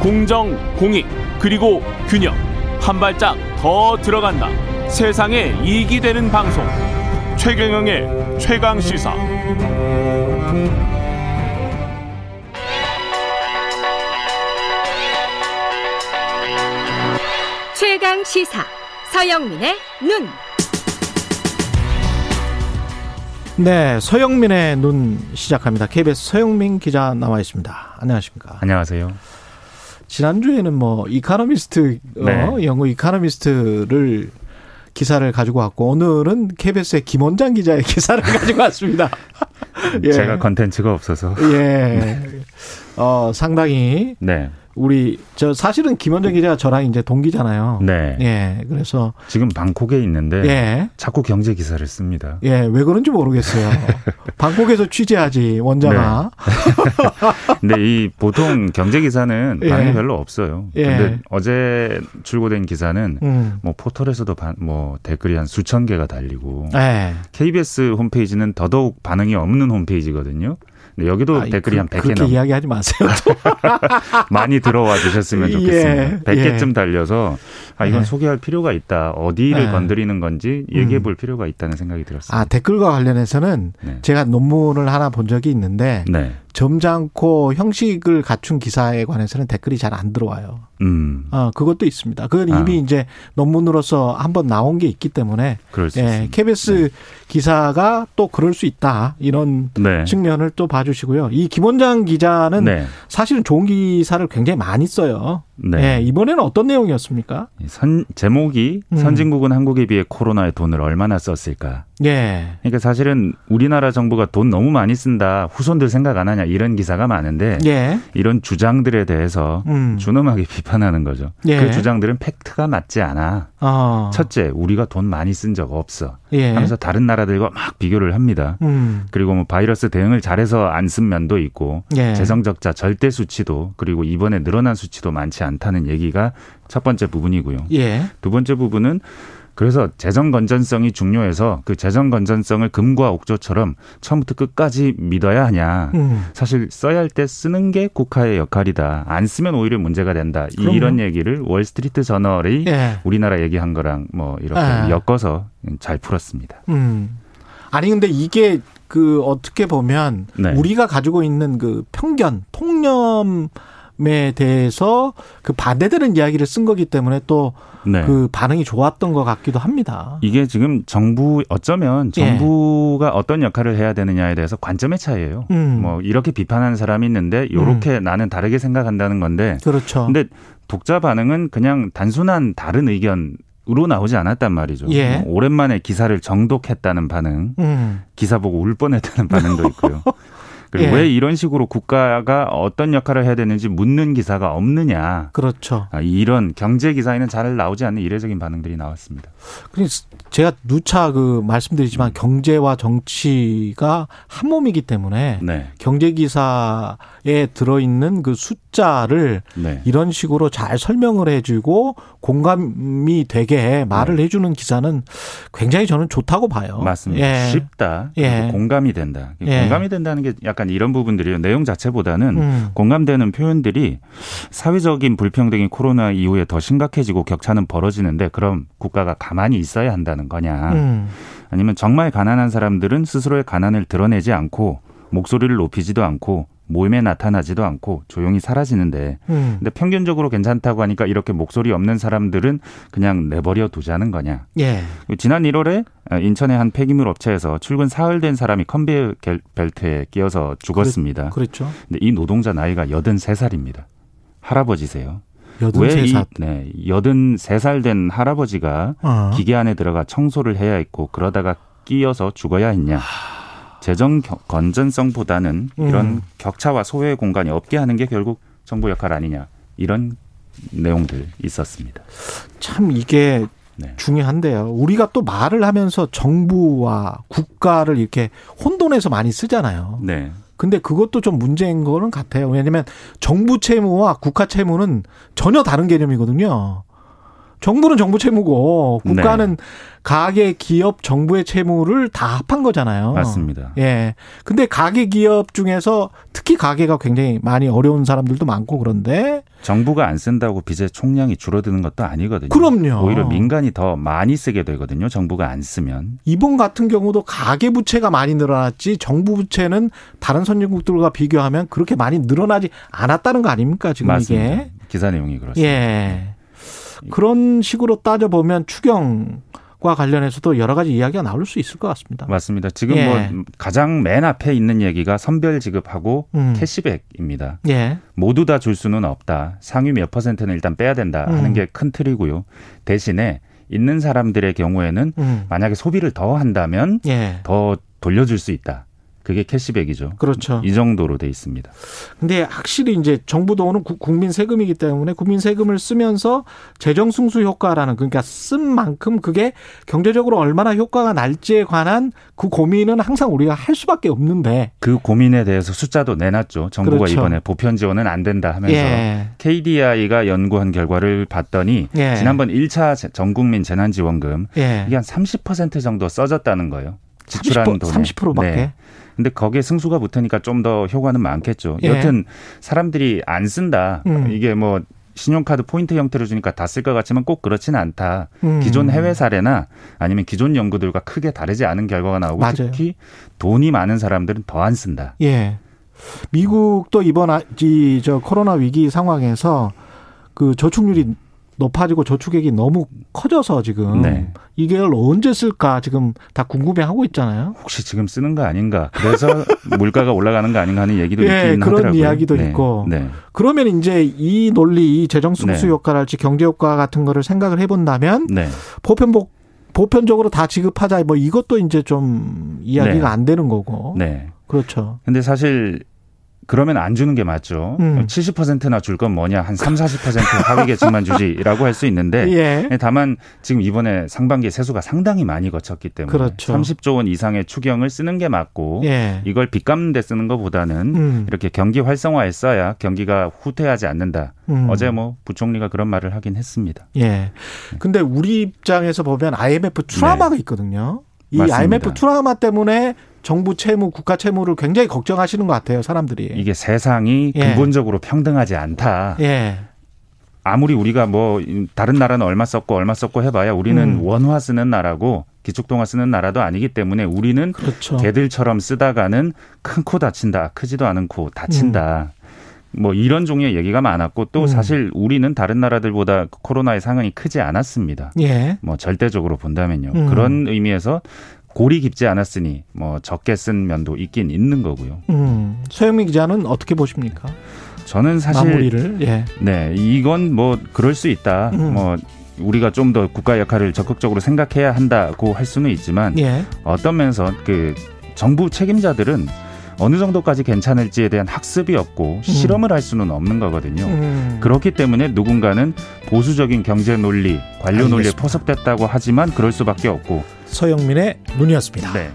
공정, 공익, 그리고 균형. 한 발짝 더 들어간다. 세상에 이익이 되는 방송. 최경영의 최강 시사. 최강 시사. 서영민의 눈. 네, 서영민의 눈 시작합니다. KBS 서영민 기자 나와 있습니다. 안녕하십니까? 안녕하세요. 지난주에는 뭐 이카노미스트 네. 어, 영어 이카노미스트를 기사를 가지고 왔고 오늘은 KBS의 김원장 기자의 기사를 가지고 왔습니다. 예. 제가 컨텐츠가 없어서. 예. 어, 상당히 네. 우리 저 사실은 김원장 기자가 저랑 이제 동기잖아요. 네. 예. 그래서 지금 방콕에 있는데 예. 자꾸 경제 기사를 씁니다. 예, 왜 그런지 모르겠어요. 방콕에서 취재하지 원자가. 근데 이 보통 경제 기사는 예. 반응이 별로 없어요. 예. 근데 어제 출고된 기사는 음. 뭐 포털에서도 반- 뭐 댓글이 한 수천 개가 달리고 예. KBS 홈페이지는 더더욱 반응이 없는 홈페이지거든요. 근데 여기도 아이, 댓글이 그- 한 100개 그렇게 넘 이야기하지 마세요. 많이 들어와 주셨으면 예, 좋겠습니다. 예. 100개쯤 달려서 아 이건 예. 소개할 필요가 있다. 어디를 예. 건드리는 건지 얘기해 음. 볼 필요가 있다는 생각이 들었습니다. 아, 댓글과 관련해서는 네. 제가 논문을 하나 본 적이 있는데 네. 점잖고 형식을 갖춘 기사에 관해서는 댓글이 잘 안 들어와요. 음. 어, 그것도 있습니다. 그건 아. 이미 이제 논문으로서 한번 나온 게 있기 때문에 그럴 수 예. KBS 기사가 또 그럴 수 있다. 이런 네. 측면을 또 봐 주시고요. 이 김원장 기자는 네. 사실은 좋은 기사를 굉장히 많이 써요. 네. 예, 이번에는 어떤 내용이었습니까? 선, 제목이 음. 선진국은 한국에 비해 코로나에 돈을 얼마나 썼을까. 예. 그러니까 사실은 우리나라 정부가 돈 너무 많이 쓴다. 후손들 생각 안 하냐. 이런 기사가 많은데 예. 이런 주장들에 대해서 음. 준엄하게 비판하는 거죠. 예. 그 주장들은 팩트가 맞지 않아. 어. 첫째, 우리가 돈 많이 쓴 적 없어. 예. 하면서 다른 나라들과 막 비교를 합니다. 음. 그리고 뭐 바이러스 대응을 잘해서 안 쓴 면도 있고 예. 재정 적자 절대 수치도 그리고 이번에 늘어난 수치도 많지 않다는 얘기가 첫 번째 부분이고요. 예. 두 번째 부분은 그래서 재정 건전성이 중요해서 그 재정 건전성을 금과 옥조처럼 처음부터 끝까지 믿어야 하냐. 음. 사실 써야 할 때 쓰는 게 국가의 역할이다. 안 쓰면 오히려 문제가 된다. 그럼요. 이런 얘기를 월스트리트 저널이 예. 우리나라 얘기한 거랑 뭐 이렇게 아. 엮어서 잘 풀었습니다. 음. 아니 근데 이게 그 어떻게 보면 네. 우리가 가지고 있는 그 편견, 통념 에 대해서 그 반대되는 이야기를 쓴 거기 때문에 또그 네. 반응이 좋았던 것 같기도 합니다. 이게 지금 정부 어쩌면 예. 정부가 어떤 역할을 해야 되느냐에 대해서 관점의 차이예요. 음. 뭐 이렇게 비판하는 사람이 있는데 요렇게 나는 다르게 생각한다는 건데 그렇죠. 근데 독자 반응은 그냥 단순한 다른 의견 으로 나오지 않았단 말이죠. 예. 뭐 오랜만에 기사를 정독했다는 반응, 음. 기사 보고 울 뻔했다는 반응도 있고요. 그리고 예. 왜 이런 식으로 국가가 어떤 역할을 해야 되는지 묻는 기사가 없느냐. 그렇죠. 아, 이런 경제 기사에는 잘 나오지 않는 이례적인 반응들이 나왔습니다. 그래서 제가 누차 그 말씀드리지만 경제와 정치가 한 몸이기 때문에 네. 경제 기사에 들어 있는 그 숫자 를 네. 이런 식으로 잘 설명을 해주고 공감이 되게 말을 해주는 기사는 굉장히 저는 좋다고 봐요. 맞습니다. 예. 쉽다. 예. 공감이 된다. 예. 공감이 된다는 게 약간 이런 부분들이에요. 내용 자체보다는 음. 공감되는 표현들이 사회적인 불평등이 코로나 이후에 더 심각해지고 격차는 벌어지는데 그럼 국가가 가만히 있어야 한다는 거냐. 음. 아니면 정말 가난한 사람들은 스스로의 가난을 드러내지 않고 목소리를 높이지도 않고 모임에 나타나지도 않고 조용히 사라지는데 음. 근데 평균적으로 괜찮다고 하니까 이렇게 목소리 없는 사람들은 그냥 내버려 두자는 거냐. 예. 지난 1월에 인천의 한 폐기물 업체에서 출근 사흘 된 사람이 컨베이어 겔- 벨트에 끼어서 죽었습니다. 그렇죠. 근데 이 노동자 나이가 83살입니다. 할아버지세요. 여든 왜세이 살. 네, 83살 된 할아버지가 어. 기계 안에 들어가 청소를 해야 했고 그러다가 끼어서 죽어야 했냐. 재정 겨- 건전성보다는 음. 이런 격차와 소외 공간이 없게 하는 게 결국 정부 역할 아니냐. 이런 내용들 있었습니다. 참 이게 네. 중요한데요. 우리가 또 말을 하면서 정부와 국가를 이렇게 혼돈해서 많이 쓰잖아요. 네. 근데 그것도 좀 문제인 거는 같아요. 왜냐하면 정부 채무와 국가 채무는 전혀 다른 개념이거든요. 정부는 정부 채무고 국가는 가계 기업 정부의 채무를 다 합한 거잖아요. 맞습니다. 예. 근데 가계 기업 중에서 특히 가계가 굉장히 많이 어려운 사람들도 많고 그런데 정부가 안 쓴다고 빚의 총량이 줄어드는 것도 아니거든요. 그럼요. 오히려 민간이 더 많이 쓰게 되거든요. 정부가 안 쓰면. 이번 같은 경우도 가계 부채가 많이 늘어났지 정부 부채는 다른 선진국들과 비교하면 그렇게 많이 늘어나지 않았다는 거 아닙니까 지금 맞습니다. 이게? 기사 내용이 그렇습니다. 예. 그런 식으로 따져 보면 추경 과 관련해서도 여러 가지 이야기가 나올 수 있을 것 같습니다. 맞습니다. 지금 예. 뭐 가장 맨 앞에 있는 얘기가 선별 지급하고 음. 캐시백입니다. 예. 모두 다 줄 수는 없다. 상위 몇 퍼센트는 일단 빼야 된다 하는 음. 게큰 틀이고요. 대신에 있는 사람들의 경우에는 음. 만약에 소비를 더 한다면 예. 더 돌려줄 수 있다. 그게 캐시백이죠. 그렇죠. 이 정도로 돼 있습니다. 근데 확실히 이제 정부 돈은 구- 국민 세금이기 때문에 국민 세금을 쓰면서 재정 승수 효과라는 그러니까 쓴 만큼 그게 경제적으로 얼마나 효과가 날지에 관한 그 고민은 항상 우리가 할 수밖에 없는데 그 고민에 대해서 숫자도 내놨죠. 정부가 그렇죠. 이번에 보편 지원은 안 된다 하면서 예. KDI가 연구한 결과를 봤더니 예. 지난번 1차 전국민 재난지원금 예. 이게 한 30% 정도 써졌다는 거예요. 지출한 30%, 돈에. 30%밖에. 네. 근데 거기에 승수가 붙으니까 좀 더 효과는 많겠죠. 예. 여튼 사람들이 안 쓴다. 음. 이게 뭐 신용카드 포인트 형태로 주니까 다 쓸 것 같지만 꼭 그렇지는 않다. 음. 기존 해외 사례나 아니면 기존 연구들과 크게 다르지 않은 결과가 나오고 맞아요. 특히 돈이 많은 사람들은 더 안 쓴다. 예. 미국도 이번 아- 이저 코로나 위기 상황에서 그 저축률이 높아지고 저축액이 너무 커져서 지금 네. 이걸 언제 쓸까 지금 다 궁금해하고 있잖아요. 혹시 지금 쓰는 거 아닌가? 그래서 물가가 올라가는 거 아닌가 하는 얘기도 예, 있긴 그런 하더라고요. 이야기도 네. 있고. 네. 그러면 이제 이 논리, 이 재정 승수 네. 효과랄지 경제 효과 같은 거를 생각을 해본다면 네. 보편복 보편적으로 다 지급하자 뭐 이것도 이제 좀 이야기가 네. 안 되는 거고. 네. 그렇죠. 근데 사실 그러면 안 주는 게 맞죠. 음. 70%나 줄 건 뭐냐? 한 3, 40% 하위 계층만 주지라고 할 수 있는데 예. 다만 지금 이번에 상반기 세수가 상당히 많이 거쳤기 때문에 그렇죠. 30조 원 이상의 추경을 쓰는 게 맞고 예. 이걸 빚 갚는 데 쓰는 것보다는 음. 이렇게 경기 활성화에 써야 경기가 후퇴하지 않는다. 음. 어제 뭐 부총리가 그런 말을 하긴 했습니다. 예. 근데 우리 입장에서 보면 IMF 트라우마가 있거든요. 이 네. 맞습니다. IMF 트라우마 때문에 정부 채무, 국가 채무를 굉장히 걱정하시는 것 같아요, 사람들이. 이게 세상이 예. 근본적으로 평등하지 않다. 예. 아무리 우리가 뭐 다른 나라는 얼마 썼고 얼마 썼고 해봐야 우리는 음. 원화 쓰는 나라고 기축통화 쓰는 나라도 아니기 때문에 우리는 그렇죠. 개들처럼 쓰다가는 큰 코 다친다, 크지도 않은 코 다친다. 뭐 이런 종류의 얘기가 많았고 또 음. 사실 우리는 다른 나라들보다 코로나의 상흔이 크지 않았습니다. 예. 뭐 절대적으로 본다면요. 음. 그런 의미에서 골이 깊지 않았으니 뭐 적게 쓴 면도 있긴 있는 거고요. 음. 소영민 기자는 어떻게 보십니까? 저는 사실 마무리를. 예. 네, 이건 뭐 그럴 수 있다. 음. 뭐 우리가 좀 더 국가 역할을 적극적으로 생각해야 한다고 할 수는 있지만 예. 어떤 면에서 그 정부 책임자들은 어느 정도까지 괜찮을지에 대한 학습이 없고 실험을 할 수는 없는 거거든요. 음. 그렇기 때문에 누군가는 보수적인 경제 논리, 관료 논리에 알겠습니다. 포섭됐다고 하지만 그럴 수밖에 없고. 서영민의 눈이었습니다. 네.